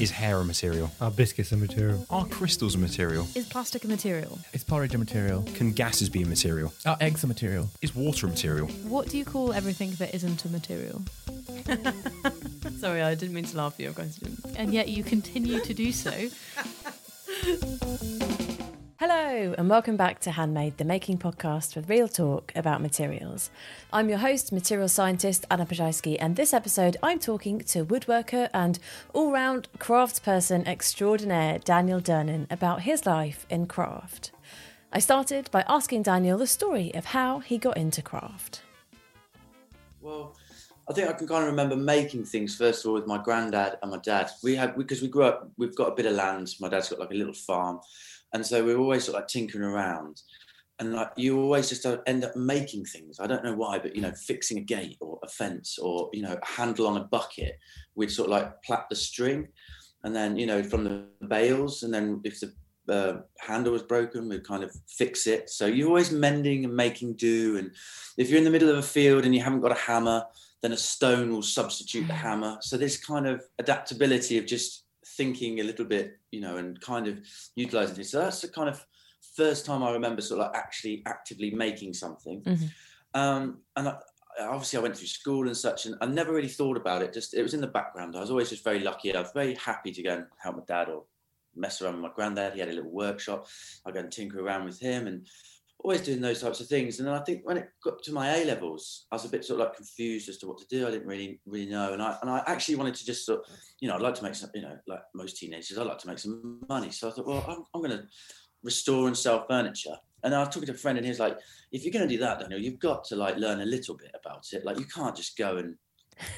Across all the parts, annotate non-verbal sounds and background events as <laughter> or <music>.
Is hair a material? Uh, are biscuits a material? Are crystals a material? Is plastic a material? Is porridge a material? Can gases be a material? Are eggs a material? Is water a material? What do you call everything that isn't a material? <laughs> Sorry, I didn't mean to laugh at your question. And yet you continue to do so. <laughs> Hello, and welcome back to Handmade, the making podcast with real talk about materials. I'm your host, material scientist Anna Ploszajski, and this episode I'm talking to woodworker and all round craftsperson extraordinaire Daniel Durnan about his life in craft. I started by asking Daniel the story of how he got into craft. Well, I think I can kind of remember making things first of all with my granddad and my dad. We had because we grew up, we've got a bit of land. My dad's got like a little farm, and so we're always sort of like tinkering around. And like you always just end up making things. I don't know why, but you know, fixing a gate or a fence or you know, a handle on a bucket. We'd sort of like plait the string, and then you know, from the bales, and then if the uh, handle was broken, we'd kind of fix it. So you're always mending and making do. And if you're in the middle of a field and you haven't got a hammer, then a stone will substitute the hammer. So this kind of adaptability of just thinking a little bit, you know, and kind of utilizing it. So that's the kind of first time I remember sort of like actually actively making something. Mm-hmm. Um, and I, obviously I went through school and such, and I never really thought about it. Just it was in the background. I was always just very lucky. I was very happy to go and help my dad or mess around with my granddad. He had a little workshop. I go and tinker around with him and always doing those types of things. And I think when it got to my A levels, I was a bit sort of like confused as to what to do. I didn't really really know. And I and I actually wanted to just sort of, you know, I'd like to make some, you know, like most teenagers, I'd like to make some money. So I thought, well, I'm, I'm going to restore and sell furniture. And I was talking to a friend, and he was like, "If you're going to do that, Daniel, you've got to like learn a little bit about it. Like, you can't just go and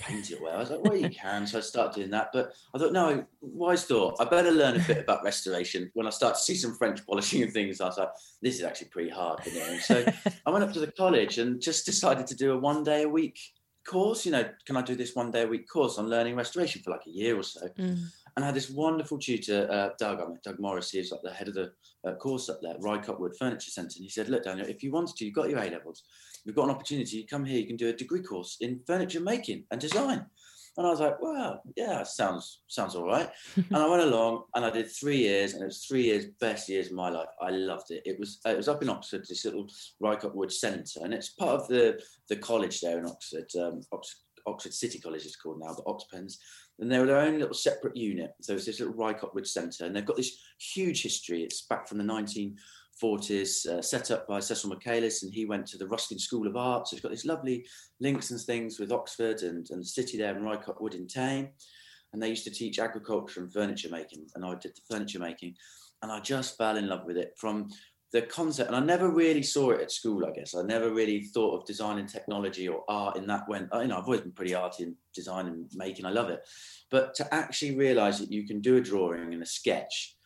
paint it well." I was like, "Well, you can." So I started doing that. But I thought, no, wise thought. I better learn a bit about restoration. When I start to see some French polishing and things, I was like, "This is actually pretty hard." You know? So I went up to the college and just decided to do a one day a week course. You know, can I do this one day a week course on learning restoration for like a year or so? Mm. and I had this wonderful tutor, uh, Doug. I met Doug Morris. He was like the head of the uh, course up there, Rycotewood Furniture Centre. And he said, "Look, Daniel, if you wanted to, you've got your A levels. You've got an opportunity. You come here. You can do a degree course in furniture making and design." And I was like, "Wow, yeah, sounds sounds all right." <laughs> and I went along and I did three years, and it was three years best years of my life. I loved it. It was it was up in Oxford, this little Rycotewood Centre, and it's part of the the college there in Oxford. Um, Oxford, Oxford City College is called now, the Oxpens and they were their own little separate unit. So it's this little Rycotewood Centre, and they've got this huge history. It's back from the 1940s, uh, set up by Cecil Michaelis, and he went to the Ruskin School of Art. So it's got these lovely links and things with Oxford and, and the city there in Rycotewood in Thame. And they used to teach agriculture and furniture making, and I did the furniture making, and I just fell in love with it from the concept. And i never really saw it at school i guess. I never really thought of design and technology or art in that when you know i've always been pretty arty in design and making. I love it. But to actually realize that you can do a drawing and a sketch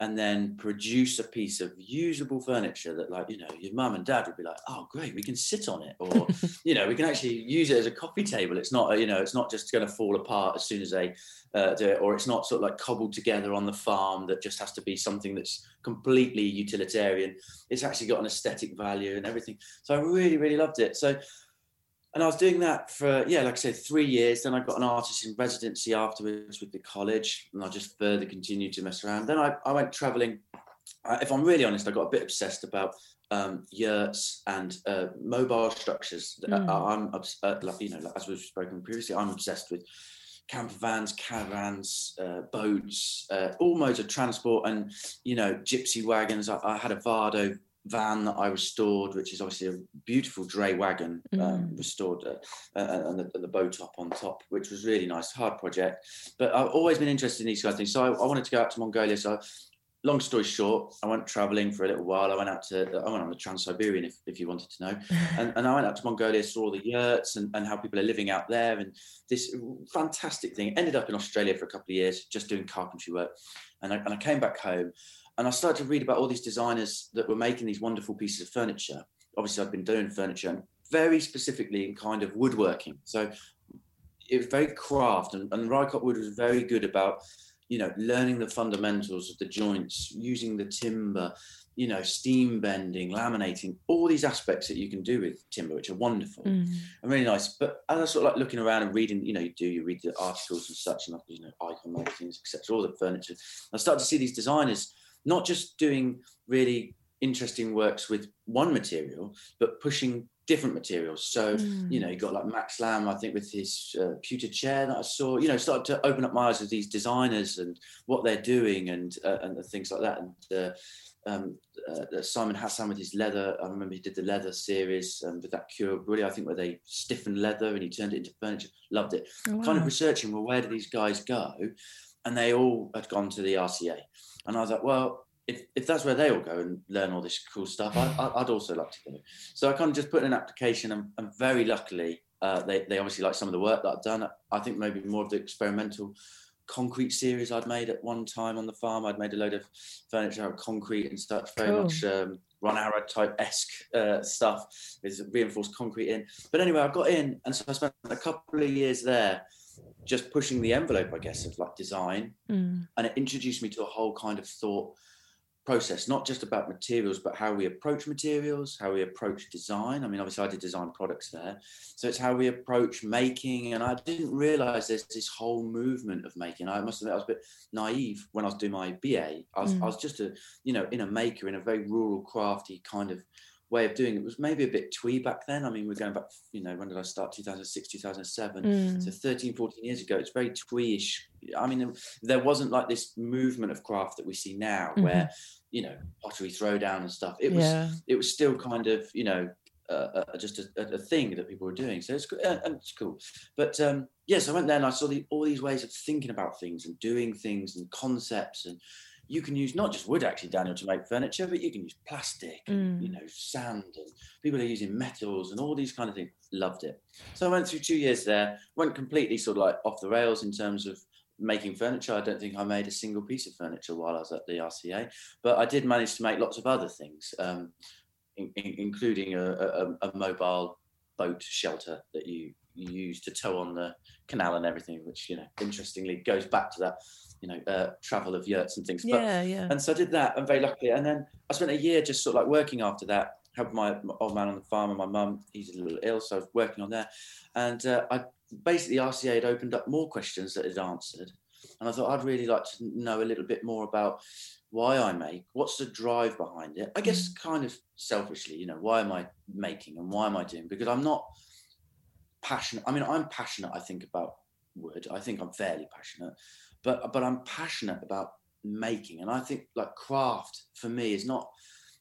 and then produce a piece of usable furniture that like you know your mum and dad would be like oh great we can sit on it or <laughs> you know we can actually use it as a coffee table. It's not you know it's not just going to fall apart as soon as they uh, do it or it's not sort of like cobbled together on the farm that just has to be something that's completely utilitarian. It's actually got an aesthetic value and everything. So i really really loved it. So and I was doing that for yeah, like I said, three years. Then I got an artist in residency afterwards with the college, and I just further continued to mess around. Then I, I went traveling. If I'm really honest, I got a bit obsessed about um, yurts and uh, mobile structures. Mm. I'm, uh, you know, as we've spoken previously, I'm obsessed with camper vans, caravans, uh, boats, uh, all modes of transport, and you know, gypsy wagons. I, I had a Vardo van that I restored, which is obviously a beautiful dray wagon um, Mm. restored, uh, uh, and, the, and the bow top on top, which was really nice. Hard project, but I've always been interested in these kind of things. So I, I wanted to go out to Mongolia. So long story short, I went traveling for a little while. I went out to, I went on the Trans Siberian, if, if you wanted to know. <laughs> And, and I went out to Mongolia, saw all the yurts and, and how people are living out there. And this fantastic thing ended up in Australia for a couple of years, just doing carpentry work. And I, and I came back home and I started to read about all these designers that were making these wonderful pieces of furniture. Obviously, I've been doing furniture and very specifically in kind of woodworking. So it was very craft, and, and Rycotewood was very good about you know, learning the fundamentals of the joints, using the timber, you know, steam bending, laminating, all these aspects that you can do with timber, which are wonderful Mm. and really nice. But as I sort of like looking around and reading, you know, you do, you read the articles and such, and you know, icon magazines, etc., all the furniture. I start to see these designers not just doing really interesting works with one material, but pushing different materials. So, Mm. you know, you got like Max Lamb, I think, with his uh, pewter chair that I saw, you know, started to open up my eyes with these designers and what they're doing and uh, and the things like that. And uh, um, uh, Simon Hasan with his leather, I remember he did the leather series um, with that cuir bouilli, I think, where they stiffened leather and he turned it into furniture. Loved it. Oh, Kind of researching, well, where do these guys go? And they all had gone to the RCA. And I was like, well, if, if that's where they all go and learn all this cool stuff, I, I'd also like to go. So I kind of just put in an application, and, and very luckily, uh, they, they obviously like some of the work that I've done. I think maybe more of the experimental concrete series I'd made at one time on the farm. I'd made a load of furniture out of concrete and stuff, very Cool. much um, Ron Arad type esque uh, stuff with reinforced concrete in. But anyway, I got in, and so I spent a couple of years there just pushing the envelope, I guess, of like design. Mm. and it introduced me to a whole kind of thought process not just about materials but how we approach materials how we approach design. I mean obviously i did design products there. So it's how we approach making and i didn't realize there's this whole movement of making. I must admit i was a bit naive when i was doing my ba i was, Mm. I was just a you know in a maker in a very rural crafty kind of way of doing it. was maybe a bit twee back then. I mean we're going back you know when did i start? 2006 2007 Mm. so 13 14 years ago it's very twee-ish. I mean there wasn't like this movement of craft that we see now where you know pottery throwdown and stuff. It was yeah. it was still kind of you know uh, uh, just a, a thing that people were doing. So it's, uh, and it's cool. But um yes i went there and i saw the, all these ways of thinking about things and doing things and concepts and you can use not just wood actually daniel to make furniture but you can use plastic and you Mm. know sand and people are using metals and all these kind of things loved it so i went through two years there went completely sort of like off the rails in terms of making furniture. I don't think I made a single piece of furniture while I was at the RCA, but I did manage to make lots of other things, um, in, in- including a, a, a mobile boat shelter that you use to tow on the canal and everything, which you know, interestingly, goes back to that, you know, uh, travel of yurts and things. But Yeah, yeah. and so I did that, and very luckily. And then I spent a year just sort of like working after that, helping my, my old man on the farm and my mum. He's a little ill, so I was working on that. And uh, I basically RCA had opened up more questions that it answered, and I thought I'd really like to know a little bit more about why I make, what's the drive behind it. I guess kind of selfishly, you know, why am I making and why am I doing? Because I'm not passionate. I mean, I'm passionate. I think about wood. I think I'm fairly passionate, but but I'm passionate about making, and I think like craft for me is not.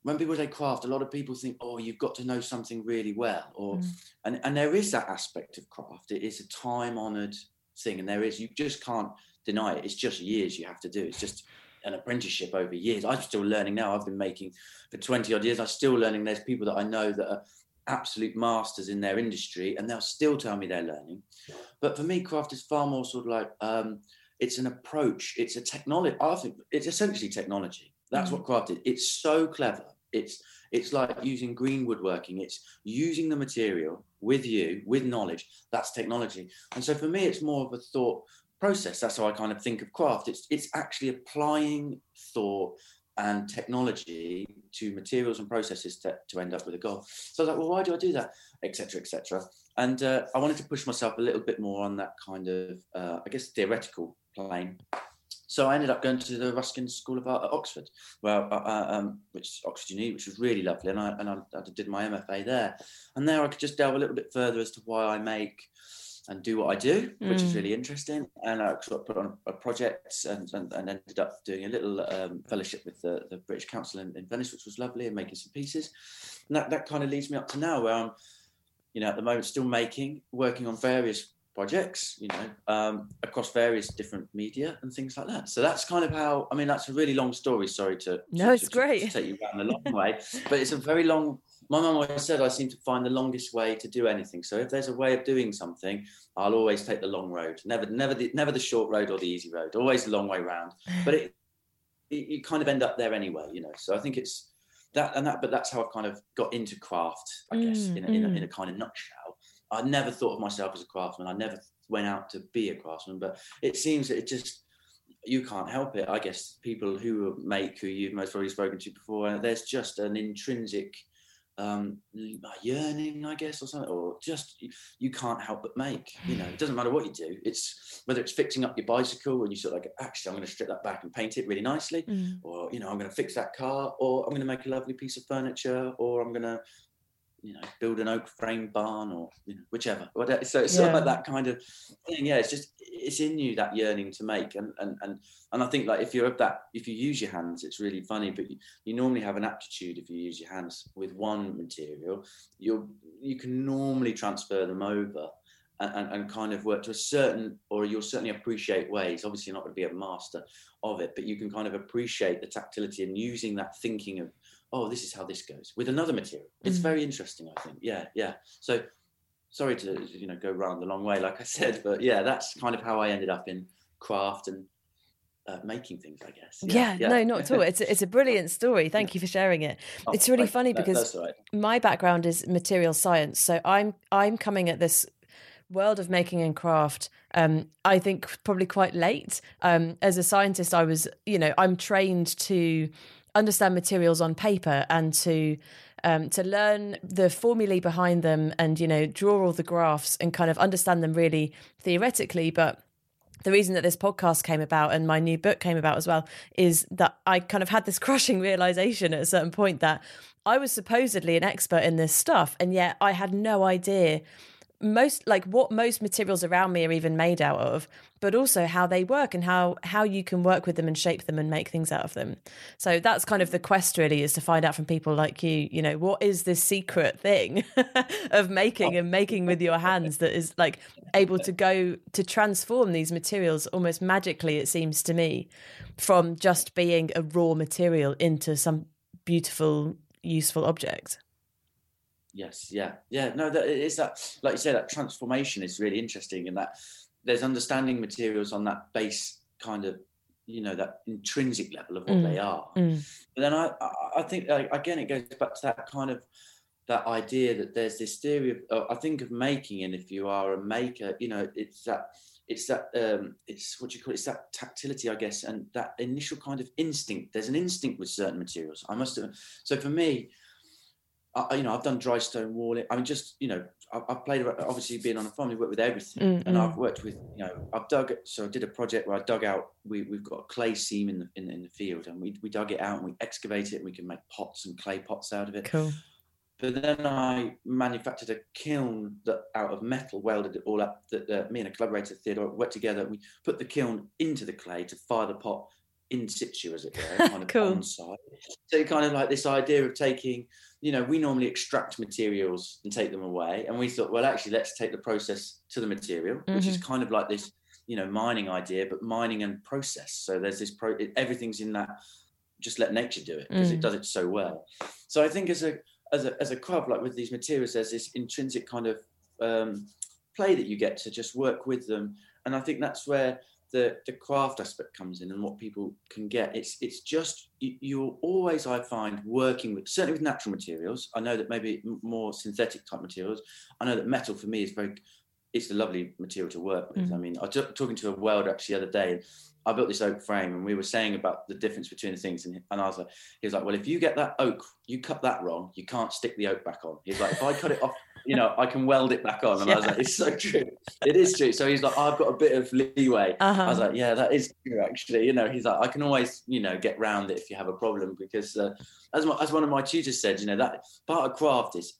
When people say craft, a lot of people think, "Oh, you've got to know something really well," or Mm. and and there is that aspect of craft. It is a time-honored thing, and there is you just can't deny it. It's just years you have to do. It's just an apprenticeship over years. I'm still learning now. I've been making for 20 odd years. I'm still learning. There's people that I know that are absolute masters in their industry, and they'll still tell me they're learning. But for me, craft is far more sort of like um, it's an approach. It's a technology. I think it's essentially technology. That's Mm. what craft is. It's so clever. It's it's like using green woodworking. It's using the material with you, with knowledge. That's technology. And so for me, it's more of a thought process. That's how I kind of think of craft. It's it's actually applying thought and technology to materials and processes to, to end up with a goal. So I was like, well, why do I do that? Etc. Etc. And uh, I wanted to push myself a little bit more on that kind of, uh, I guess, theoretical plane. so I ended up going to the Ruskin School of Art at Oxford, well, uh, uh, um, which Oxford Uni, which was really lovely, and I and I, I, did my MFA there, and there I could just delve a little bit further as to why I make and do what I do, which mm. is really interesting. And I sort of put on a project and, and, and ended up doing a little um, fellowship with the, the British Council in, in, Venice, which was lovely, and making some pieces. And that, that kind of leads me up to now, where I'm, you know, at the moment still making, working on various projects, you know, um, across various different media and things like that. So that's kind of how. I mean, that's a really long story. Sorry to no, to, it's to, great. To take you around the <laughs> long way, but it's a very long. My mum always said I seem to find the longest way to do anything. So if there's a way of doing something, I'll always take the long road. Never, never, the, never the short road or the easy road. Always the long way round. <sighs> But it, it, you kind of end up there anyway, you know. So I think it's that and that. But that's how I've kind of got into craft, I guess, mm, in, a, in, a, in a kind of nutshell. I never thought of myself as a craftsman. I never went out to be a craftsman, but it seems that it just you can't help it. I guess people who make who you've most probably spoken to before, there's just an intrinsic um, yearning, I guess, or something, or just you can't help but make. You know, it doesn't matter what you do. It's whether it's fixing up your bicycle and you sort of like, actually, I'm going to strip that back and paint it really nicely, mm. or you know, I'm going to fix that car, or I'm going to make a lovely piece of furniture, or I'm going to you know, build an oak frame barn or you know, whichever. Uh, so it's yeah. sort of like that kind of thing. Yeah, it's just it's in you that yearning to make, and and and and I think like if you're that if you use your hands, it's really funny. But you, you normally have an aptitude if you use your hands with one material. you're you can normally transfer them over. And, and, and, kind of work to a certain, or you'll certainly appreciate ways. Obviously, you're not going to be a master of it, but you can kind of appreciate the tactility and using that thinking of oh, this is how this goes with another material. It's mm very interesting, I think. Yeah, yeah. So sorry to you know go round the long way, like I said, but yeah, that's kind of how I ended up in craft and uh, making things, I guess. Yeah, yeah, yeah. no, not at all. It's a, it's a brilliant <laughs> story. Thank you for sharing it. Oh, it's really funny because right. my background is material science, so I'm I'm coming at this world of making and craft um, i think probably quite late um, as a scientist i was you know i'm trained to understand materials on paper and to um, to learn the formulae behind them and you know draw all the graphs and kind of understand them really theoretically. But the reason that this podcast came about and my new book came about as well is that I kind of had this <laughs> crushing realization at a certain point that I was supposedly an expert in this stuff and yet I had no idea most like what most materials around me are even made out of but also how they work and how how you can work with them and shape them and make things out of them. So that's kind of the quest really is to find out from people like you you know what is this secret thing <laughs> of making and making with your hands that is like able to go to transform these materials almost magically it seems to me from just being a raw material into some beautiful useful object Yes, yeah, yeah. No, that is that. Like you said, that transformation is really interesting, and that there's understanding materials on that base kind of, you know, that intrinsic level of what mm. they are. Mm. But then I, I think like, again, it goes back to that kind of that idea that there's this theory of. Uh, I think of making, and if you are a maker, you know, it's that it's that um, it's what you call it, it's that tactility, I guess, and that initial kind of instinct. There's an instinct with certain materials. I must have. So for me, I, you know, I've done dry stone walling. I mean, just you know, I've, I've played obviously being on a farm, we work with everything, mm-hmm. and I've worked with you know, I've dug. So I did a project where I dug out. We we've got a clay seam in the in, in the field, and we we dug it out and we excavate it. and We can make pots and clay pots out of it. Cool. But then I manufactured a kiln that out of metal, welded it all up. That uh, me and a collaborator Theodore worked together. We put the kiln into the clay to fire the pot in situ, as it were, <laughs> kind of cool. on site. So kind of like this idea of taking you know, we normally extract materials and take them away. And we thought, well, actually, let's take the process to the material, mm-hmm. which is mm-hmm. kind of like this, you know, mining idea, but mining and process. So there's this pro, everything's in that. Just let nature do it because mm. it does it so well. So I think as a as a as a club, like with these materials, there's this intrinsic kind of um, play that you get to just work with them, and I think that's where the the craft aspect comes in and what people can get. It's it's just you, you're always I find working with certainly with natural materials. I know that maybe more synthetic type materials. I know that metal for me is very it's a lovely material to work with. Mm. I mean, I was talking to a welder actually the other day, and I built this oak frame, and we were saying about the difference between the things. And, and I was like, he was like, well, if you get that oak, you cut that wrong, you can't stick the oak back on. He's like, if I cut it off you know, I can weld it back on. And I was like, it's so true. It is true. So he's like, I've got a bit of leeway. I was Uh-huh. like, yeah, that is true, actually. You know, he's like, I can always, you know, get round it if you have a problem because, uh, as, my, as one of my tutors said, you know, that part of craft is,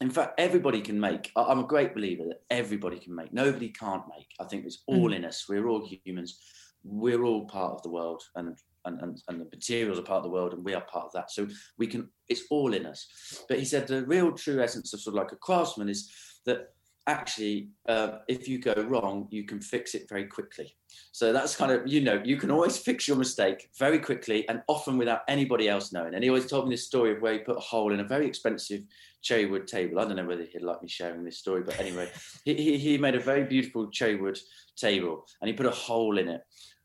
in fact, everybody can make. I'm a great believer that everybody can make. Nobody can't make. I think it's all in us. We're all humans. We're all part of the world, and and, and and the materials are part of the world, and we are part of that. So we can. It's all in us. But he said the real true essence of sort of like a craftsman is that actually, uh, if you go wrong, you can fix it very quickly. So that's kind of, you know, you can always fix your mistake very quickly and often without anybody else knowing. And he always told me this story of where he put a hole in a very expensive cherry wood table. I don't know whether he'd like me sharing this story, but anyway, <laughs> he, he, he made a very beautiful cherry wood table and he put a hole in it.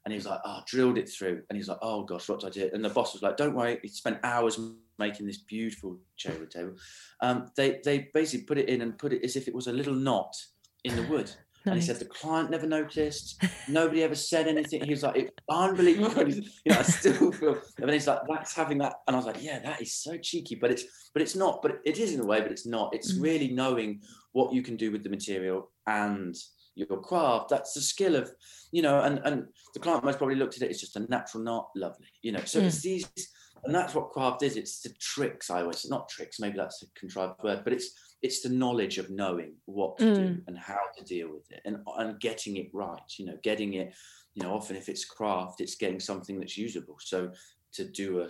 And he was like, oh, drilled it through. And he's like, oh gosh, what did I do? And the boss was like, don't worry. He spent hours making this beautiful cherry wood table. Um, they, they basically put it in and put it as if it was a little knot in the wood. <laughs> And he said the client never noticed. <laughs> Nobody ever said anything. He was like, it's unbelievable. <laughs> You know, I still feel. And then he's like, that's having that. And I was like, yeah, that is so cheeky. But it's, but it's not. But it is in a way. But it's not. It's Mm. really knowing what you can do with the material and your craft. That's the skill of, you know. And and the client most probably looked at it. It's just a natural knot. Lovely. You know. So Mm. it's these. And that's what craft is. It's the tricks. I always not tricks. Maybe that's a contrived word, but it's it's the knowledge of knowing what to do Mm. and how to deal with it and, and getting it right you know getting it you know often if it's craft it's getting something that's usable so to do a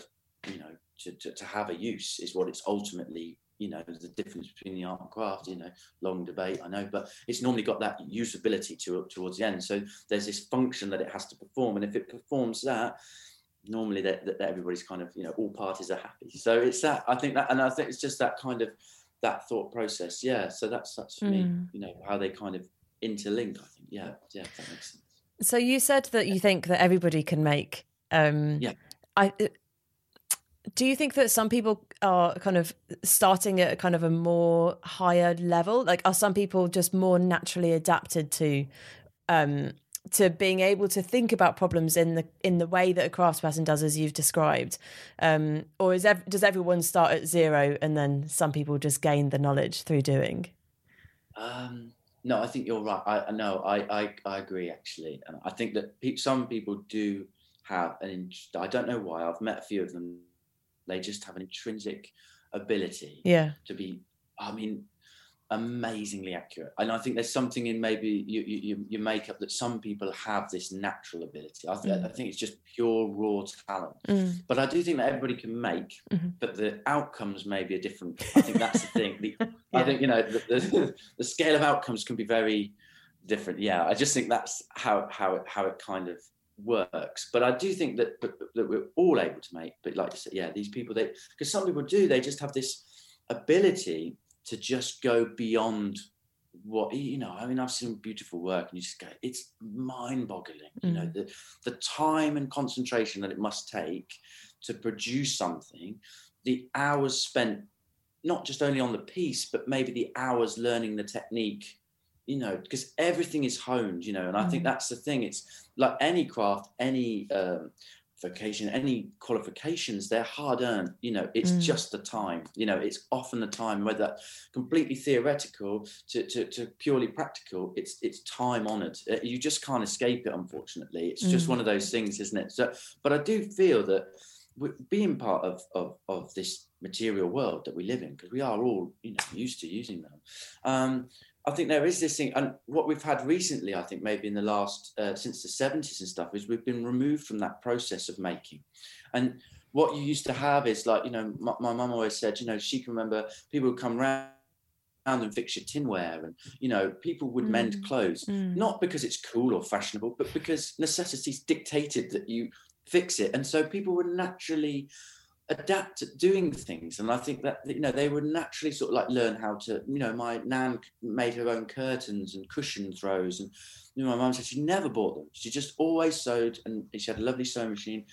you know to, to, to have a use is what it's ultimately you know the difference between the art and craft you know long debate i know but it's normally got that usability to towards the end so there's this function that it has to perform and if it performs that normally that, that everybody's kind of you know all parties are happy so it's that i think that and i think it's just that kind of that thought process yeah so that's that's for me Mm. you know how they kind of interlink i think yeah yeah that makes sense So you said that you think that everybody can make. Um, Yeah. I. Do you think that some people are kind of starting at a kind of a more higher level? Like, are some people just more naturally adapted to, um, to being able to think about problems in the in the way that a craftsperson does, as you've described, um, or is ev- does everyone start at zero and then some people just gain the knowledge through doing? Um, no, I think you're right. I know. I, I I agree actually, and I think that pe- some people do have an. I don't know why. I've met a few of them. They just have an intrinsic ability Yeah. to be. I mean, amazingly accurate. And I think there's something in maybe you, you, you- your makeup that some people have this natural ability. I, th- Mm. I think it's just pure raw talent. Mm. But I do think that everybody can make, Mhm. but the outcomes may be a different. I think that's the thing. The, <laughs> I think you know the, the, the scale of outcomes can be very different. Yeah, I just think that's how how it how it kind of works. But I do think that that, that we're all able to make. But like you said, yeah, these people they because some people do they just have this ability to just go beyond what you know i mean i've seen beautiful work and you just go it's mind-boggling you know mm. the the time and concentration that it must take to produce something the hours spent not just only on the piece but maybe the hours learning the technique you know because everything is honed you know and i think Mm. that's the thing it's like any craft any um, vocation any qualifications they're hard earned you know it's Mm. just the time you know it's often the time whether completely theoretical to, to, to purely practical it's it's time honored Uh, you just can't escape it unfortunately it's just Mm. one of those things isn't it so but i do feel that being part of, of of this material world that we live in because we are all you know used to using them um I think there is this thing, and what we've had recently, I think maybe in the last uh, since the seventies and stuff, is we've been removed from that process of making, and what you used to have is like you know my, my mum always said you know she can remember people would come round and fix your tinware and you know people would mend Mm. clothes Mm. not because it's cool or fashionable but because necessities dictated that you fix it and so people were naturally adapt at doing things and i think that you know they would naturally sort of like learn how to you know my nan made her own curtains and cushion throws and you know my mum said she never bought them she just always sewed and she had a lovely sewing machine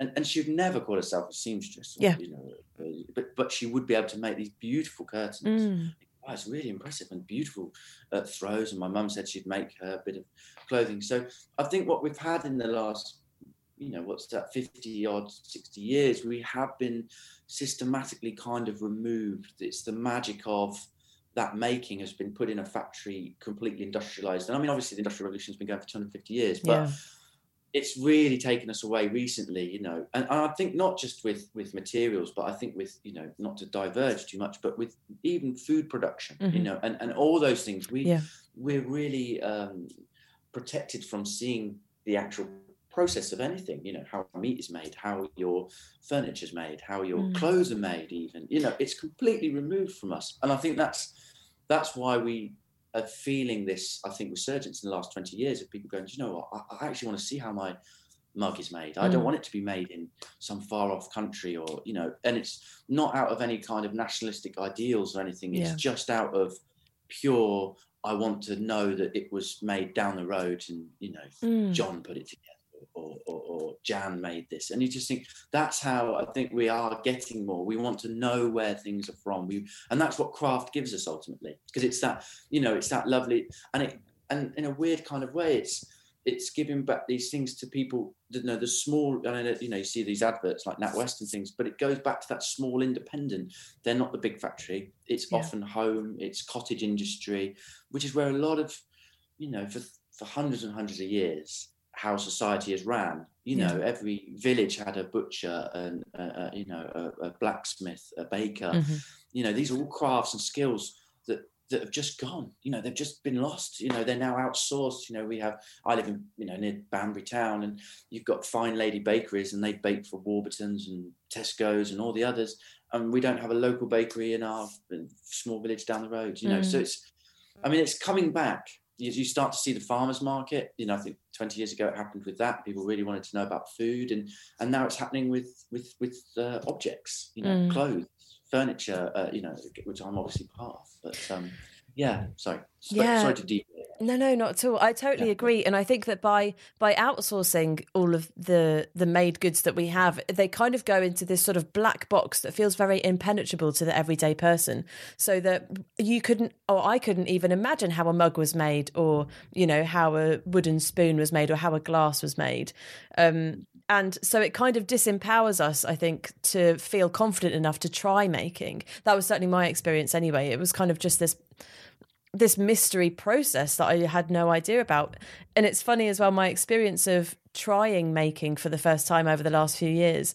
and, and she'd never call herself a seamstress Yeah. you know uh, but but she would be able to make these beautiful curtains Mm. wow, it's really impressive and beautiful uh, throws. And my mum said she'd make her a bit of clothing. So I think what we've had in the last, you know, what's that, 50 odd, 60 years, we have been systematically kind of removed. It's the magic of that making has been put in a factory completely industrialized. And I mean, obviously, the industrial revolution has been going for 250 years, but Yeah. it's really taken us away recently, you know. And, and I think not just with with materials, but I think with you know not to diverge too much, but with even food production, you Mhm. know, and and all those things. We Yeah. we're really um, protected from seeing the actual process of anything you know how meat is made how your furniture is made how your Mm. clothes are made even you know it's completely removed from us and i think that's that's why we are feeling this i think resurgence in the last 20 years of people going "Do you know what i, I actually want to see how my mug is made i don't Mm. want it to be made in some far off country or you know and it's not out of any kind of nationalistic ideals or anything it's Yeah. just out of pure i want to know that it was made down the road and you know Mm. John put it together or, or, or Jan made this. And you just think that's how I think we are getting more. We want to know where things are from. We and that's what craft gives us ultimately. Because it's that, you know, it's that lovely and it and in a weird kind of way, it's it's giving back these things to people you know the small I you know you see these adverts like NatWest and things but it goes back to that small independent they're not the big factory it's Yeah. often home it's cottage industry which is where a lot of you know for for hundreds and hundreds of years how society has ran. You Yeah. know every village had a butcher and uh, uh, you know a, a blacksmith a baker. Mhm. you know these are all crafts and skills that that have just gone. You know they've just been lost. You know they're now outsourced. You know we have i live in you know near banbury town and you've got fine lady bakeries and they bake for warburtons and tesco's and all the others. And we don't have a local bakery in our small village down the road you know. So Mm. it's i mean it's coming back you, you start to see the farmers market you know i think 20 years ago it happened with that people really wanted to know about food and and now it's happening with with with uh, objects you know Mm. clothes furniture uh, you know which i'm obviously part of but um yeah sorry Yeah. sorry to deviate No, no, not at all. I totally Yeah. agree, and I think that by by outsourcing all of the the made goods that we have, they kind of go into this sort of black box that feels very impenetrable to the everyday person. So that you couldn't, or I couldn't even imagine how a mug was made, or you know how a wooden spoon was made, or how a glass was made. Um, and so it kind of disempowers us, I think, to feel confident enough to try making. That was certainly my experience anyway. It was kind of just this this mystery process that I had no idea about. And it's funny as well, my experience of trying making for the first time over the last few years.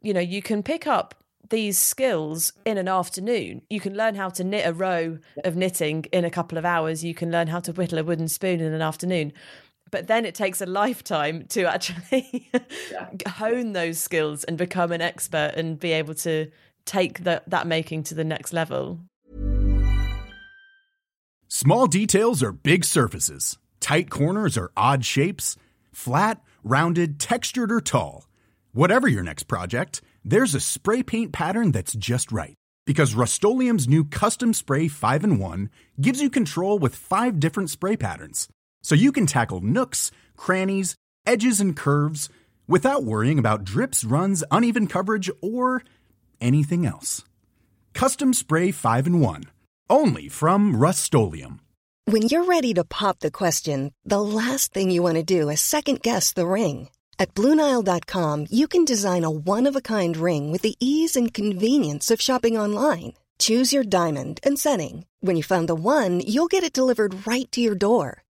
You know, you can pick up these skills in an afternoon. You can learn how to knit a row of knitting in a couple of hours. You can learn how to whittle a wooden spoon in an afternoon. But then it takes a lifetime to actually <laughs> hone those skills and become an expert and be able to take that that making to the next level. Small details are big surfaces. Tight corners are odd shapes. Flat, rounded, textured, or tall. Whatever your next project, there's a spray paint pattern that's just right. Because Rust new Custom Spray 5 in 1 gives you control with five different spray patterns. So you can tackle nooks, crannies, edges, and curves without worrying about drips, runs, uneven coverage, or anything else. Custom Spray 5 in 1. Only from Rust When you're ready to pop the question, the last thing you want to do is second guess the ring. At Bluenile.com, you can design a one of a kind ring with the ease and convenience of shopping online. Choose your diamond and setting. When you find the one, you'll get it delivered right to your door.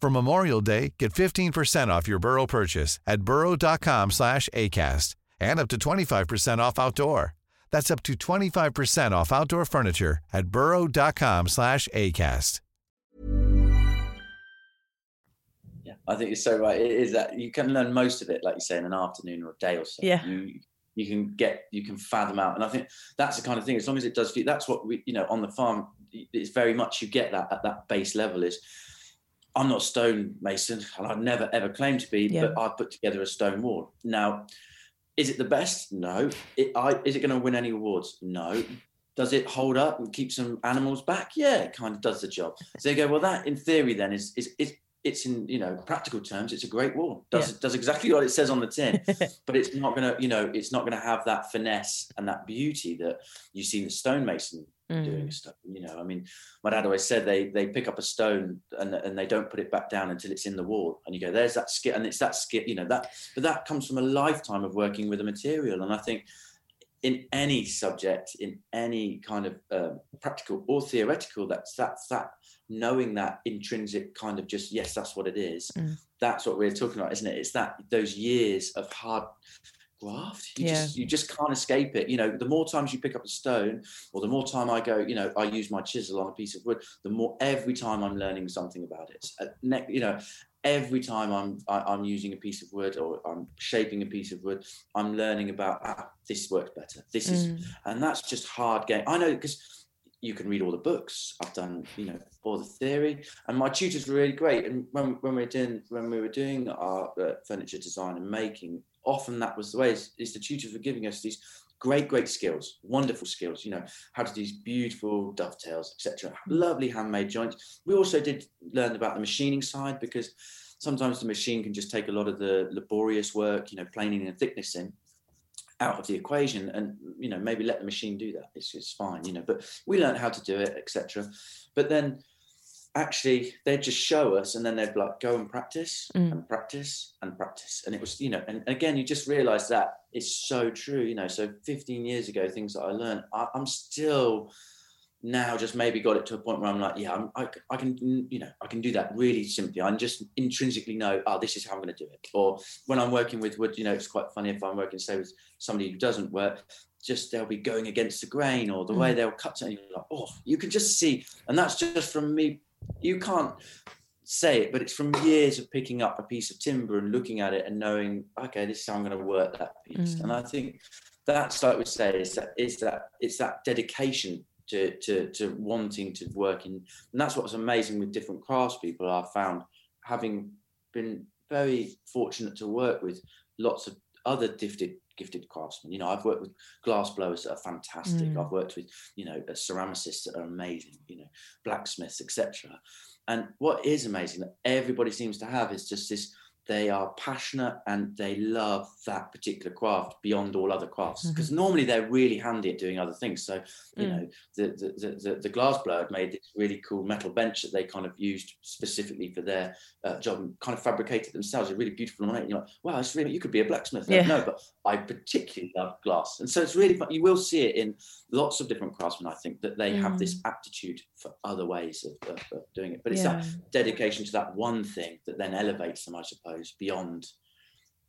For Memorial Day, get 15% off your Burrow purchase at burrow.com slash ACAST and up to 25% off outdoor. That's up to 25% off outdoor furniture at burrow.com slash ACAST. Yeah, I think you're so right. It is that you can learn most of it, like you say, in an afternoon or a day or so. Yeah. You you can get you can fathom out, and I think that's the kind of thing. As long as it does, fit, that's what we you know on the farm. It's very much you get that at that base level. Is I'm not a stone mason, and I've never ever claimed to be, Yeah. but I've put together a stone wall. Now, is it the best? No. It, I, is it going to win any awards? No. Does it hold up and keep some animals back? Yeah, it kind of does the job. So they go, well, that in theory then is is, is it's in you know practical terms it's a great wall does Yeah. does exactly what it says on the tin <laughs> but it's not gonna you know it's not gonna have that finesse and that beauty that you see the stonemason doing Mm. stuff you know i mean my dad always said they they pick up a stone and, and they don't put it back down until it's in the wall and you go there's that skit and it's that skit you know that but that comes from a lifetime of working with a material and i think in any subject in any kind of um, practical or theoretical that's that's that knowing that intrinsic kind of just yes that's what it is Mm. that's what we're talking about isn't it it's that those years of hard graft. You Yeah. just you just can't escape it. You know the more times you pick up a stone or the more time i go you know i use my chisel on a piece of wood the more every time i'm learning something about it. Uh, you know every time i'm I, i'm using a piece of wood or i'm shaping a piece of wood i'm learning about ah, this works better. This is Mm. and that's just hard game. I know because you can read all the books. I've done you know all the theory and my tutors were really great. And when, when we were doing when we were doing our uh, furniture design and making often that was the way is, is the tutors were giving us these great great skills wonderful skills you know how to do these beautiful dovetails etc lovely handmade joints. We also did learn about the machining side because sometimes the machine can just take a lot of the laborious work you know planing and thicknessing out of the equation and you know maybe let the machine do that. It's, it's fine you know but we learned how to do it etc but then actually they'd just show us and then they'd be like go and practice Mm. and practice and practice. And it was you know and again you just realize that it's so true you know. So 15 years ago things that i learned I, i'm still now just maybe got it to a point where i'm like yeah I'm, I, I can you know i can do that really simply. I just intrinsically know oh this is how i'm going to do it. Or when i'm working with wood you know it's quite funny if i'm working say with somebody who doesn't work just they'll be going against the grain or the way they'll cut it and you're like oh you can just see. And that's just from me you can't say it but it's from years of picking up a piece of timber and looking at it and knowing okay this is how i'm going to work that piece Mm. and i think that's like we say is that is that it's that dedication to to to wanting to work in and that's what's amazing with different craftspeople i've found having been very fortunate to work with lots of other gifted gifted craftsmen. You know i've worked with glass blowers that are fantastic. Mm. i've worked with you know uh, ceramicists that are amazing you know blacksmiths etc and what is amazing that everybody seems to have is just this they are passionate and they love that particular craft beyond all other crafts because normally they're really handy at doing other things so you Mm. know the the, the the the glass blower had made this really cool metal bench that they kind of used specifically for their uh, job and kind of fabricated themselves. It's really beautiful. And you're like, wow, it's really you could be a blacksmith. Yeah. No, but I particularly love glass, and so it's really fun. You will see it in lots of different craftsmen. I think that they have this aptitude for other ways of, of, of doing it, but it's Yeah. that dedication to that one thing that then elevates them, I suppose, beyond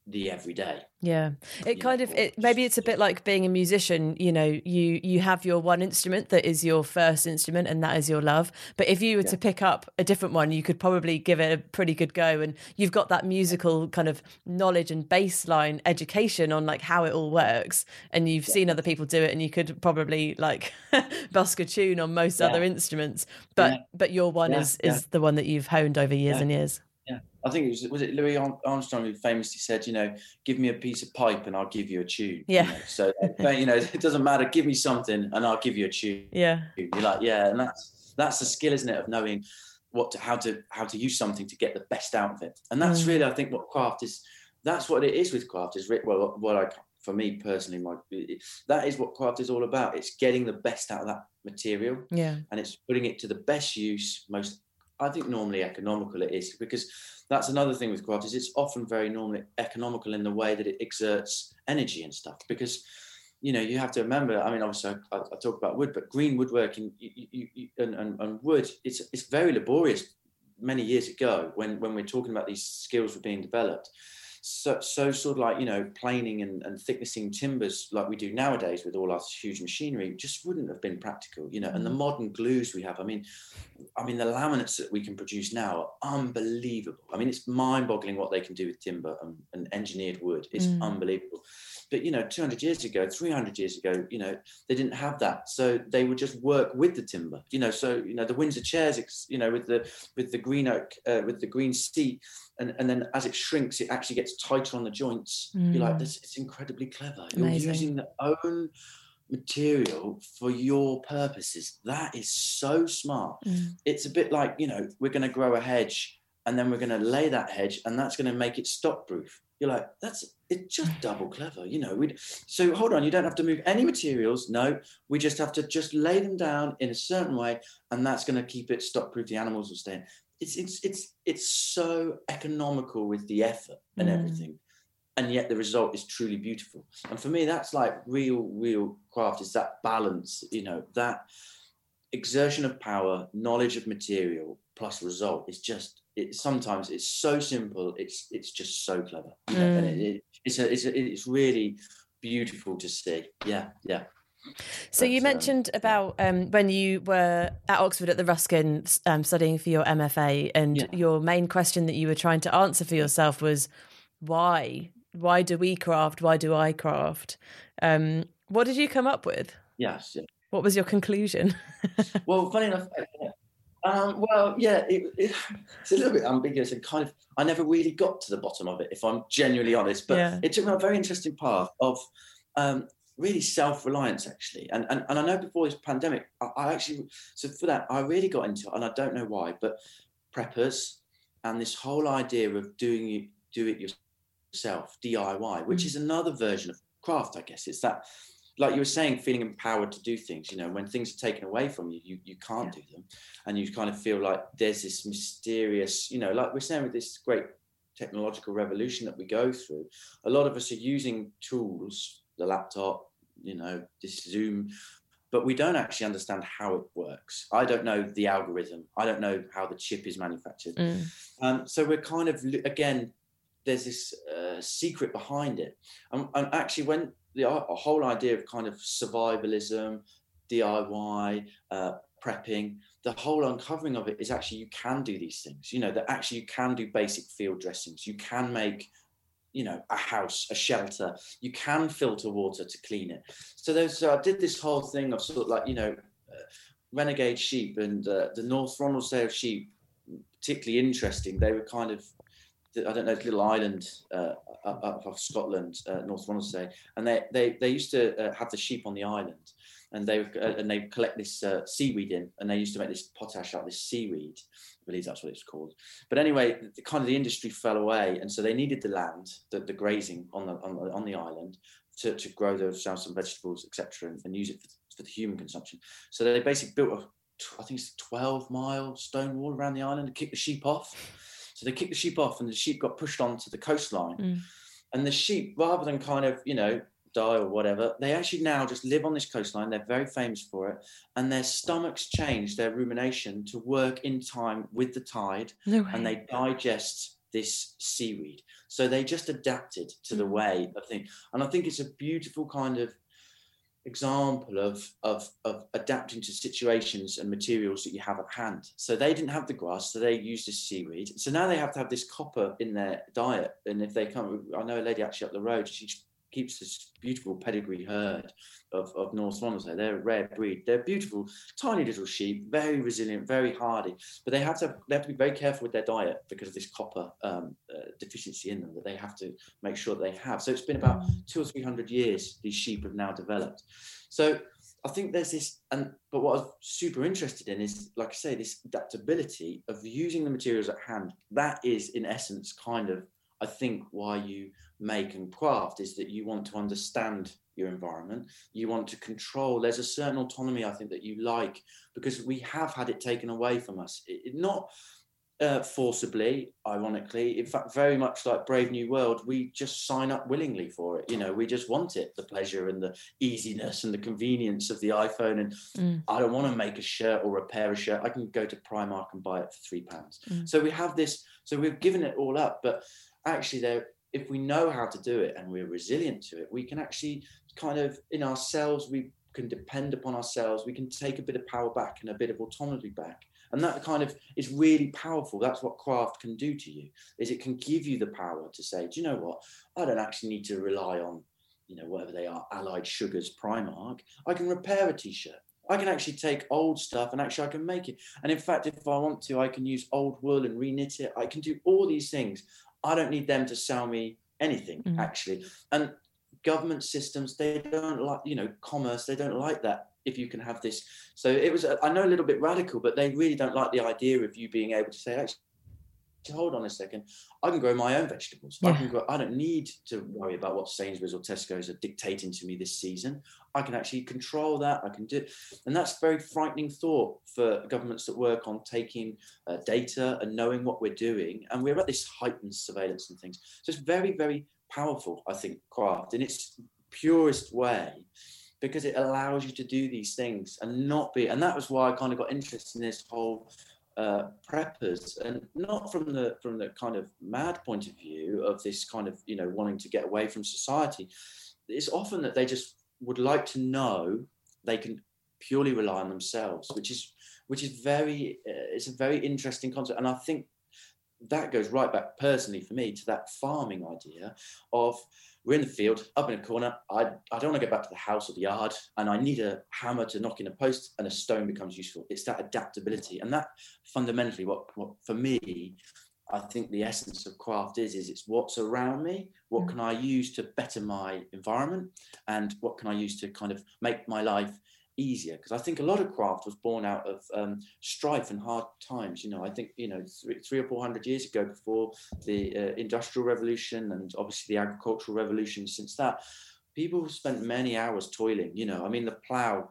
the everyday. Yeah, it you kind know, of it, maybe it's a bit like being a musician. You know, you you have your one instrument that is your first instrument, and that is your love. But if you were to pick up a different one, you could probably give it a pretty good go, and you've got that musical kind of knowledge and baseline education on like how it all works, and you've seen other people do it, and you could probably like <laughs> busk a tune on most other instruments. But Yeah. but your one Yeah, is yeah. is the one that you've honed over years Yeah. and years. I think it was was it Louis Armstrong who famously said, you know, give me a piece of pipe and I'll give you a tune. you Yeah. know. So <laughs> you know, it doesn't matter. Give me something and I'll give you a tune. Yeah, You're like, yeah, and that's that's the skill, isn't it, of knowing what to how to how to use something to get the best out of it. And that's Mm. really, I think, what craft is. That's what it is with craft. Is well, what I for me personally, my that is what craft is all about. It's getting the best out of that material yeah, and it's putting it to the best use most i think normally economical it is because that's another thing with craft is it's often very normally economical in the way that it exerts energy and stuff because you know you have to remember i mean obviously i, I talk about wood but green woodworking you, you, you, and, and, and wood it's it's very laborious many years ago when when we're talking about these skills were being developed so, so sort of like you know planing and, and thicknessing timbers like we do nowadays with all our huge machinery just wouldn't have been practical you know and the modern glues we have i mean i mean the laminates that we can produce now are unbelievable. I mean it's mind-boggling what they can do with timber and, and engineered wood. It's Mm. unbelievable but you know 200 years ago 300 years ago you know they didn't have that so they would just work with the timber you know so you know the windsor chairs you know with the with the green oak uh, with the green seat and, and then as it shrinks it actually gets tighter on the joints you're like Mm. this it's incredibly clever you're using the own material for your purposes. That is so smart. Mm. It's a bit like, you know, we're going to grow a hedge and then we're going to lay that hedge and that's going to make it stock proof. You're like, that's it's just double clever, you know. We so hold on, you don't have to move any materials. No, we just have to just lay them down in a certain way, and that's going to keep it stock proof. The animals will stay in. It's it's it's it's so economical with the effort and Mm. everything, and yet the result is truly beautiful. And for me, that's like real real craft is that balance, you know, that exertion of power, knowledge of material plus result is just it sometimes it's so simple it's it's just so clever know, and it, it, it's a, it's a, it's really beautiful to see yeah yeah So you um, mentioned about um, when you were at Oxford at the Ruskin um, studying for your MFA, and Yeah. your main question that you were trying to answer for yourself was why? Why do we craft? Why do I craft? Um, what did you come up with? yes. What was your conclusion? <laughs> well funny enough um, well yeah it, it, it's a little bit ambiguous and kind of i never really got to the bottom of it if i'm genuinely honest but Yeah. it took me a very interesting path of um, really self-reliance actually and, and and i know before this pandemic I, I actually so for that i really got into it and i don't know why but preppers and this whole idea of doing it do it yourself diy which Mm. is another version of craft i guess it's that like you were saying feeling empowered to do things you know when things are taken away from you you, you can't do them. And you kind of feel like there's this mysterious you know like we're saying with this great technological revolution that we go through a lot of us are using tools the laptop you know this zoom but we don't actually understand how it works. I don't know the algorithm. I don't know how the chip is manufactured. Mm. um, so we're kind of again, there's this uh, secret behind it, and, and actually, when the uh, whole idea of kind of survivalism, DIY, uh, prepping, the whole uncovering of it is actually you can do these things. You know that actually you can do basic field dressings. You can make you know a house a shelter you can filter water to clean it so there's so i did this whole thing of sort of like you know uh, renegade sheep and uh, the north Ronaldsay sheep particularly interesting. They were kind of, I don't know, little island uh, up, up off Scotland, uh, North Ronaldsay, and they they they used to uh, have the sheep on the island, and they uh, and they collect this uh, seaweed in, and they used to make this potash out of this seaweed. I believe that's what it's called. But anyway, the, kind of the industry fell away, and so they needed the land, the, the grazing on the on the, on the island. To, to grow those some vegetables, etc., and, and use it for, for the human consumption. So they basically built a I think it's a 12 mile stone wall around the island to kick the sheep off. So they kicked the sheep off, and the sheep got pushed onto the coastline. Mm. And the sheep, rather than kind of, you know, die or whatever, they actually now just live on this coastline. They're very famous for it. And their stomachs change their rumination to work in time with the tide, No and they digest this seaweed. So they just adapted to the way of thing. And I think it's a beautiful kind of example of, of of adapting to situations and materials that you have at hand. So they didn't have the grass, so they used this seaweed. So now they have to have this copper in their diet. And if they come, I know a lady actually up the road, she keeps this beautiful pedigree herd of, of North There, They're a rare breed. They're beautiful, tiny little sheep, very resilient, very hardy. But they have to they have to be very careful with their diet because of this copper um, uh, deficiency in them that they have to make sure they have. So it's been about two or three hundred years these sheep have now developed. So I think there's this, and but what I'm super interested in is, like I say, this adaptability of using the materials at hand. That is, in essence, kind of, I think, why you make and craft is that you want to understand your environment. You want to control. There's a certain autonomy, I think, that you like because we have had it taken away from us. It, not uh, forcibly, ironically. In fact, very much like Brave New World, we just sign up willingly for it. You know, we just want it the pleasure and the easiness and the convenience of the iPhone. And Mm. I don't want to make a shirt or repair a shirt. I can go to Primark and buy it for three pounds. Mm. So we have this, so we've given it all up. But actually, there, if we know how to do it and we're resilient to it, we can actually kind of in ourselves, we can depend upon ourselves. We can take a bit of power back and a bit of autonomy back. And that kind of is really powerful. That's what craft can do to you is it can give you the power to say do you know what? I don't actually need to rely on you know whatever they are allied sugars primark. I can repair a t-shirt. I can actually take old stuff and actually i can make it. And in fact if i want to i can use old wool and reknit it. I can do all these things i don't need them to sell me anything Mm. actually and government systems they don't like you know commerce they don't like that if you can have this so it was i know a little bit radical but they really don't like the idea of you being able to say actually hold on a second. I can grow my own vegetables. I can grow i don't need to worry about what sainsbury's or tesco's are dictating to me this season. I can actually control that. I can do and that's a very frightening thought for governments that work on taking uh, data and knowing what we're doing. And we're at this heightened surveillance and things. So it's very very powerful i think craft in its purest way because it allows you to do these things and not be and that was why i kind of got interested in this whole uh, preppers and not from the from the kind of mad point of view of this kind of you know wanting to get away from society. It's often that they just would like to know they can purely rely on themselves which is which is very uh, it's a very interesting concept. And i think that goes right back personally for me to that farming idea of we're in the field up in a corner i, I don't want to go back to the house or the yard and i need a hammer to knock in a post and a stone becomes useful it's that adaptability and that fundamentally what, what for me i think the essence of craft is is it's what's around me what Mm. can i use to better my environment and what can i use to kind of make my life easier because i think a lot of craft was born out of um, strife and hard times you know i think you know three, three or four hundred years ago before the uh, industrial revolution and obviously the agricultural revolution since that people spent many hours toiling you know i mean the plow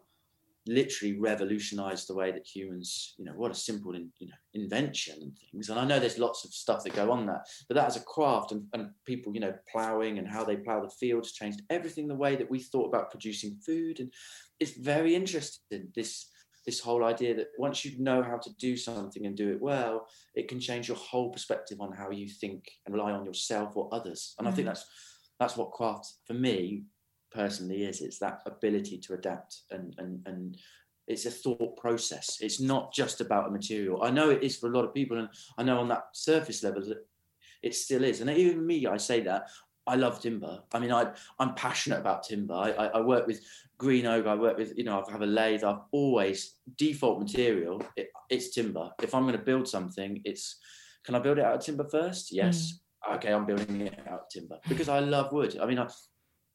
literally revolutionized the way that humans you know what a simple in, you know invention and things. And i know there's lots of stuff that go on that but that as a craft and, and people you know plowing and how they plow the fields changed everything the way that we thought about producing food. And it's very interesting this this whole idea that once you know how to do something and do it well it can change your whole perspective on how you think and rely on yourself or others. And i think Mm. that's that's what craft for me personally is it's that ability to adapt and and and it's a thought process. It's not just about a material. I know it is for a lot of people and i know on that surface level that it still is. And even me i say that i love timber. I mean i i'm passionate about timber. I i, I work with green oak i work with you know i have a lathe. I've always default material it, it's timber. If i'm going to build something it's can i build it out of timber first? Yes. Mm. Okay i'm building it out of timber because i love wood. I mean I,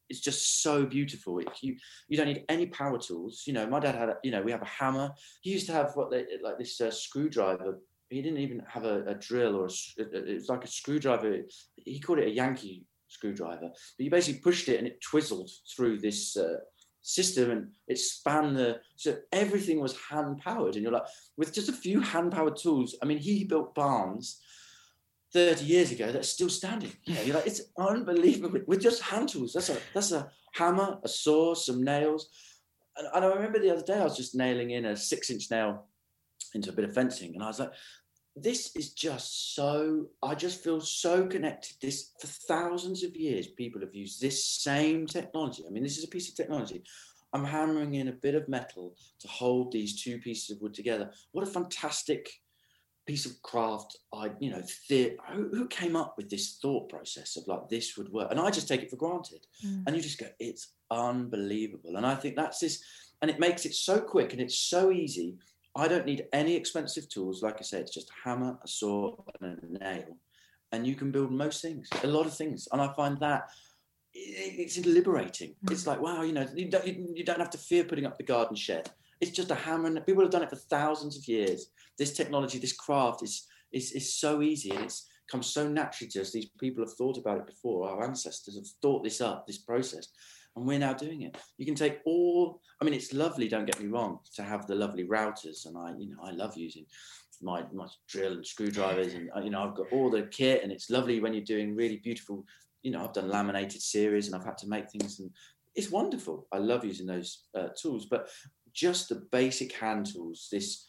it's just so beautiful. It, you you don't need any power tools. You know, my dad had a, you know we have a hammer. He used to have what they like this uh, screwdriver. He didn't even have a, a drill or a, it- was like a screwdriver. He called it a Yankee screwdriver. But you basically pushed it and it twizzled through this uh, system and it spanned the so everything was hand powered. And you're like with just a few hand powered tools. I mean, he built barns 30 years ago that's still standing. Know, you're like, it's unbelievable with just hand tools. That's a that's a hammer, a saw, some nails. And, and I remember the other day I was just nailing in a six inch nail into a bit of fencing, and I was like, this is just so I just feel so connected. This for thousands of years, people have used this same technology. I mean, this is a piece of technology. I'm hammering in a bit of metal to hold these two pieces of wood together. What a fantastic piece of craft i you know the, who, who came up with this thought process of like this would work? And i just take it for granted. Mm. and you just go it's unbelievable. And i think that's this and it makes it so quick and it's so easy. I don't need any expensive tools. Like i say it's just a hammer a saw and a nail. And you can build most things a lot of things. And i find that it's liberating. It's like wow you know you don't, you don't have to fear putting up the garden shed it's just a hammer and people have done it for thousands of years this technology, this craft is is is so easy and it's come so naturally to us. These people have thought about it before. Our ancestors have thought this up, this process, and we're now doing it. You can take all. I mean, it's lovely. Don't get me wrong, to have the lovely routers, and I, you know, I love using my my drill and screwdrivers, and uh, you know, I've got all the kit, and it's lovely when you're doing really beautiful. You know, I've done laminated series, and I've had to make things, and it's wonderful. I love using those uh, tools, but just the basic hand tools, this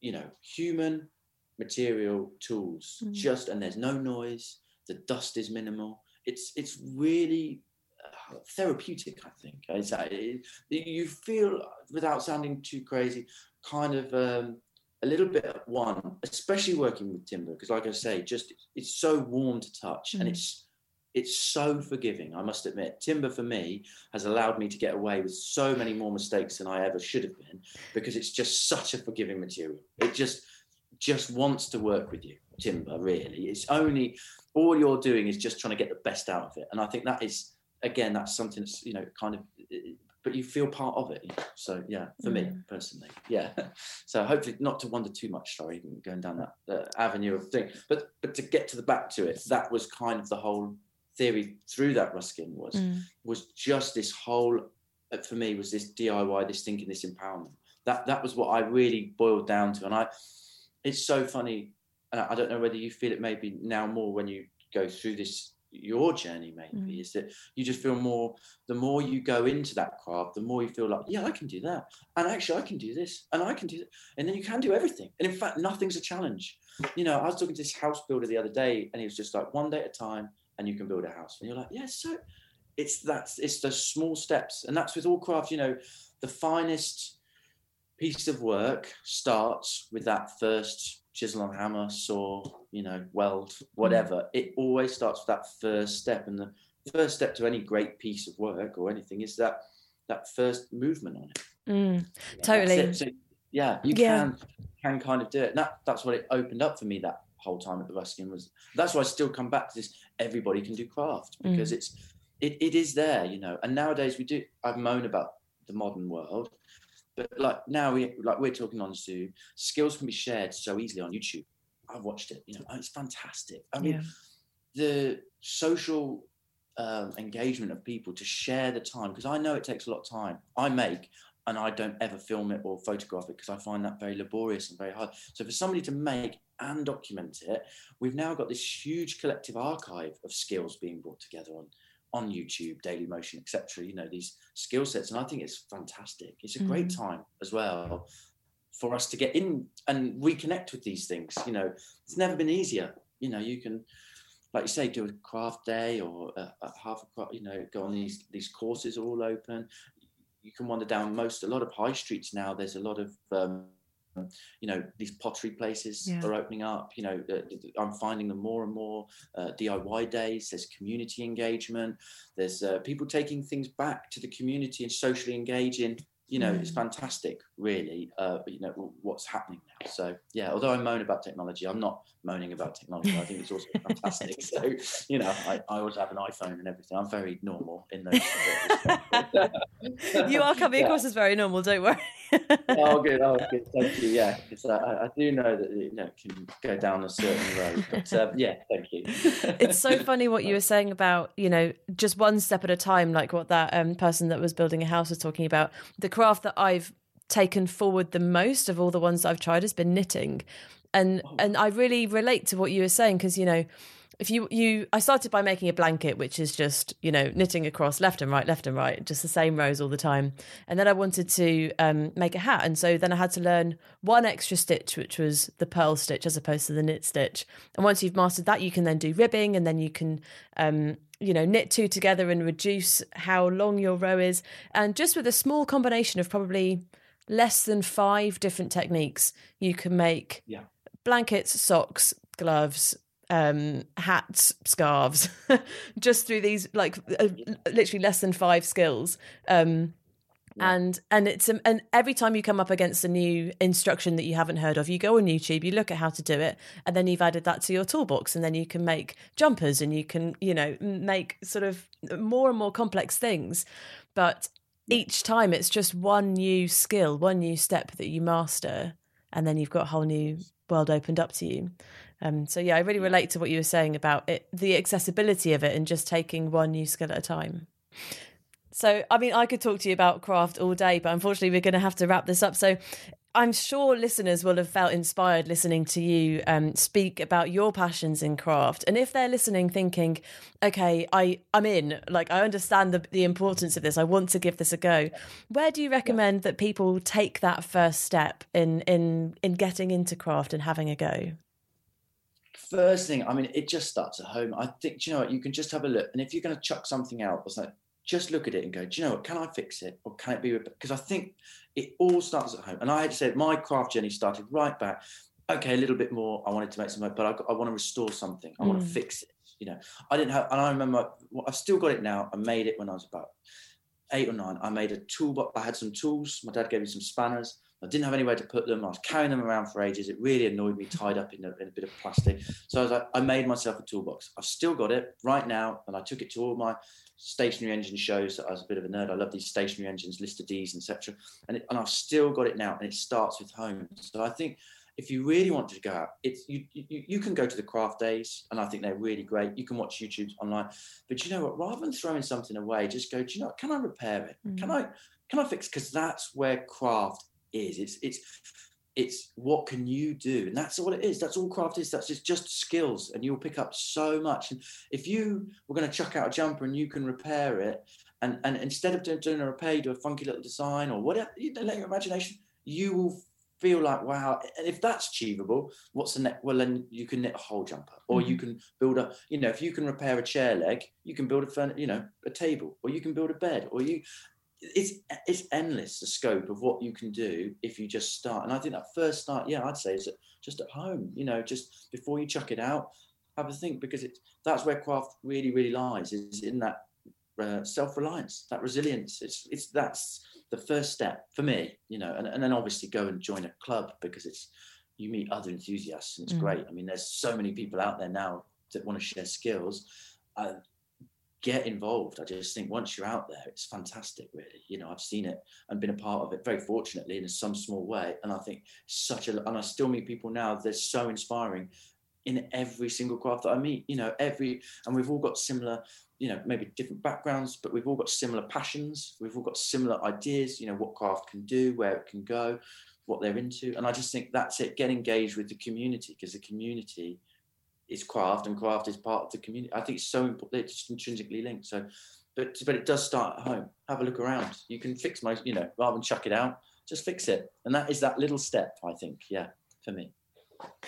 you know, human material tools, Mm. just and there's no noise, the dust is minimal. It's it's really uh, therapeutic, I think. It's, uh, it, you feel, without sounding too crazy, kind of um, a little bit at one, especially working with timber, because like I say, just it's so warm to touch and Mm. it's it's so forgiving. I must admit, timber for me has allowed me to get away with so many more mistakes than I ever should have been because it's just such a forgiving material. It just just wants to work with you, timber. Really, it's only all you're doing is just trying to get the best out of it, and I think that is again, that's something that's you know kind of, but you feel part of it. you know. So yeah, for me Mm. personally, yeah. <laughs> So hopefully not to wander too much. Sorry, going down that uh, avenue of thing, but but to get to the back to it, that was kind of the whole theory through that Ruskin was Mm. was just this whole uh, for me was this DIY, this thinking, this empowerment. That that was what I really boiled down to, and I. It's so funny, and I I don't know whether you feel it maybe now more when you go through this your journey maybe Mm. is that you just feel more the more you go into that craft the more you feel like yeah i can do that and actually i can do this and i can do that and then you can do everything and in fact nothing's a challenge you know i was talking to this house builder the other day and he was just like one day at a time and you can build a house and you're like yeah so it's that's it's the small steps and that's with all craft you know the finest piece of work starts with that first chisel and hammer saw you know weld whatever it always starts with that first step and the first step to any great piece of work or anything is that that first movement on it Mm. that's Totally. it. So, yeah you Yeah. can can kind of do it and that that's what it opened up for me that whole time at the Ruskin was that's why I still come back to this everybody can do craft Mm. because it's it, it is there you know and nowadays we do I've moan about the modern world but like now we like we're talking on Zoom skills can be shared so easily on YouTube I've watched it you know it's fantastic I mean Yeah. the social um, engagement of people to share the time because I know it takes a lot of time. I make and I don't ever film it or photograph it because I find that very laborious and very hard. So for somebody to make and document it, we've now got this huge collective archive of skills being brought together on on YouTube, Daily Motion, etc. You know these skill sets, and I think it's fantastic. It's a great mm-hmm. time as well for us to get in and reconnect with these things. You know, it's never been easier. You know, you can like you say, do a craft day or a, a half a craft, you know, go on these these courses are all open. You can wander down most a lot of high streets now. There's a lot of um, you know these pottery places Yeah. are opening up. You know, I'm finding them more and more. Uh, DIY days. There's community engagement. There's uh, people taking things back to the community and socially engaging. You know, it's fantastic, really. Uh, but you know what's happening now. So yeah, although I moan about technology, I'm not moaning about technology. I think it's also <laughs> fantastic. So you know, I, I always have an iPhone and everything. I'm very normal in those. <laughs> you are coming Yeah. across as very normal, don't worry. oh, good. Oh, good. Thank you. Yeah, because I, I do know that you know it can go down a certain road. But um, yeah, thank you. <laughs> it's so funny what you were saying about you know just one step at a time like what that um, person that was building a house was talking about the craft that i've taken forward the most of all the ones i've tried has been knitting. And and i really relate to what you were saying because you know if you you i started by making a blanket which is just you know knitting across left and right left and right just the same rows all the time. And then i wanted to um, make a hat. And so then i had to learn one extra stitch which was the purl stitch as opposed to the knit stitch. And once you've mastered that you can then do ribbing and then you can um, you know knit two together and reduce how long your row is. And just with a small combination of probably less than five different techniques you can make. Yeah. blankets socks gloves um hats scarves <laughs> just through these like uh, literally less than five skills. Um and and it's um, and every time you come up against a new instruction that you haven't heard of you go on youtube you look at how to do it and then you've added that to your toolbox and then you can make jumpers and you can you know make sort of more and more complex things. But each time it's just one new skill one new step that you master and then you've got a whole new world opened up to you. Um, so yeah i really relate to what you were saying about it the accessibility of it and just taking one new skill at a time. So, I mean, I could talk to you about craft all day, but unfortunately, we're going to have to wrap this up. So, I'm sure listeners will have felt inspired listening to you um, speak about your passions in craft. And if they're listening, thinking, "Okay, I I'm in. Like, I understand the the importance of this. I want to give this a go." Where do you recommend that people take that first step in in in getting into craft and having a go? First thing, I mean, it just starts at home. I think, do you know what? You can just have a look, and if you're going to chuck something out or something, just look at it and go, do you know what? Can I fix it, or can it be? Because I think it all starts at home. And I had said my craft journey started right back. Okay, a little bit more. I wanted to make something, but I, I want to restore something. I want to Mm. fix it. You know, I didn't have, and I remember well, I've still got it now. I made it when I was about eight or nine. I made a toolbox. I had some tools. My dad gave me some spanners. I didn't have anywhere to put them. I was carrying them around for ages. It really annoyed me, tied up in a, in a bit of plastic. So I was like, I made myself a toolbox. I've still got it right now, and I took it to all my stationary engine shows. that I was a bit of a nerd. I love these stationary engines, Lister Ds, etc. And it, and I've still got it now, and it starts with home. So I think if you really want to go out, it's you, you you can go to the craft days, and I think they're really great. You can watch YouTube online, but you know what? Rather than throwing something away, just go. Do you know? Can I repair it? Mm. Can I can I fix? Because that's where craft is. It's it's it's what can you do, and that's all it is. That's all craft is. That's just just skills, and you'll pick up so much. And if you were going to chuck out a jumper and you can repair it, and and instead of doing, doing a repair, you do a funky little design or whatever, you know, let your imagination. You will feel like wow and if that's achievable what's the next well then you can knit a whole jumper or mm-hmm. you can build a you know if you can repair a chair leg you can build a you know a table or you can build a bed or you it's it's endless the scope of what you can do if you just start and i think that first start yeah i'd say is just at home you know just before you chuck it out have a think because it's that's where craft really really lies is in that uh, self-reliance that resilience it's it's that's the first step for me, you know, and, and then obviously go and join a club because it's you meet other enthusiasts and it's mm. great. I mean, there's so many people out there now that want to share skills. Uh, get involved. I just think once you're out there, it's fantastic, really. You know, I've seen it and been a part of it very fortunately in some small way. And I think such a, and I still meet people now, they're so inspiring in every single craft that I meet, you know, every, and we've all got similar you know maybe different backgrounds but we've all got similar passions we've all got similar ideas you know what craft can do where it can go what they're into and i just think that's it get engaged with the community because the community is craft and craft is part of the community. I think it's so important it's just intrinsically linked so but but it does start at home. Have a look around. You can fix most you know rather than chuck it out just fix it. And that is that little step i think yeah for me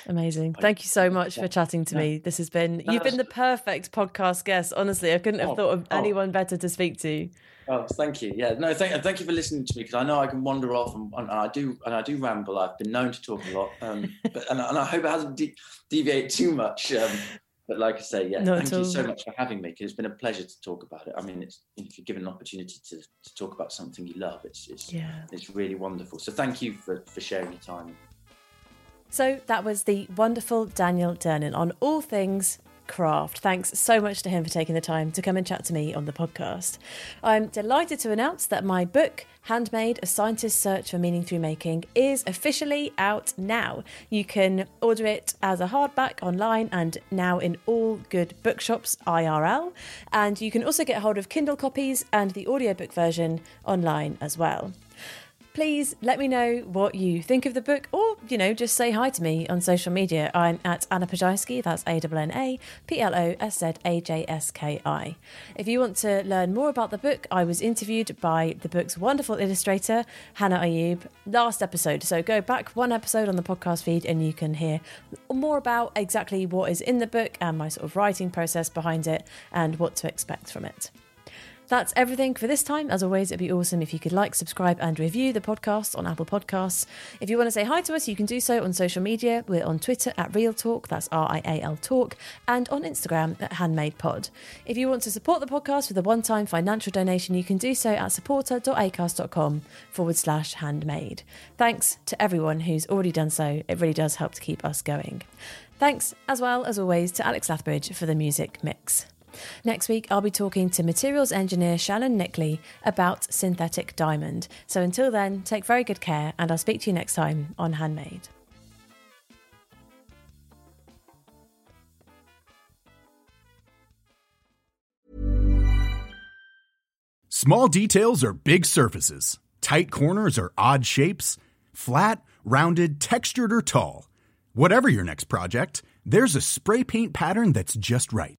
Amazing. Thank you so much for chatting to me. This has been, you've been the perfect podcast guest. Honestly, I couldn't have oh, thought of oh. anyone better to speak to. Oh, thank you. Yeah, no, thank, thank you for listening to me because I know I can wander off and, and, I do and I do ramble. I've been known to talk a lot, um, <laughs> but and, and, I hope it hasn't de- deviated too much. Um, but like I say, yeah, Not thank you so much for having me. Because it's been a pleasure to talk about it. I mean, it's if you're given an opportunity to, to talk about something you love, it's it's yeah. it's really wonderful. So thank you for for sharing your time. So that was the wonderful Daniel Durnan on all things craft. Thanks so much to him for taking the time to come and chat to me on the podcast. I'm delighted to announce that my book, Handmade A Scientist's Search for Meaning Through Making, is officially out now. You can order it as a hardback online and now in all good bookshops IRL. And you can also get hold of Kindle copies and the audiobook version online as well please let me know what you think of the book or, you know, just say hi to me on social media. I'm at Anna Ploszajski, that's A N A P L O S Z A J S K I. If you want to learn more about the book, I was interviewed by the book's wonderful illustrator, Hannah Ayub, last episode. So go back one episode on the podcast feed and you can hear more about exactly what is in the book and my sort of writing process behind it and what to expect from it. That's everything for this time. As always, it'd be awesome if you could like, subscribe, and review the podcast on Apple Podcasts. If you want to say hi to us, you can do so on social media. We're on Twitter at Real Talk, that's R I A L Talk, and on Instagram at Handmade Pod. If you want to support the podcast with a one time financial donation, you can do so at supporter.acast.com forward slash handmade. Thanks to everyone who's already done so. It really does help to keep us going. Thanks, as well as always, to Alex Lathbridge for the music mix. Next week, I'll be talking to materials engineer Shannon Nickley about synthetic diamond. So until then, take very good care, and I'll speak to you next time on Handmade. Small details are big surfaces, tight corners are odd shapes, flat, rounded, textured, or tall. Whatever your next project, there's a spray paint pattern that's just right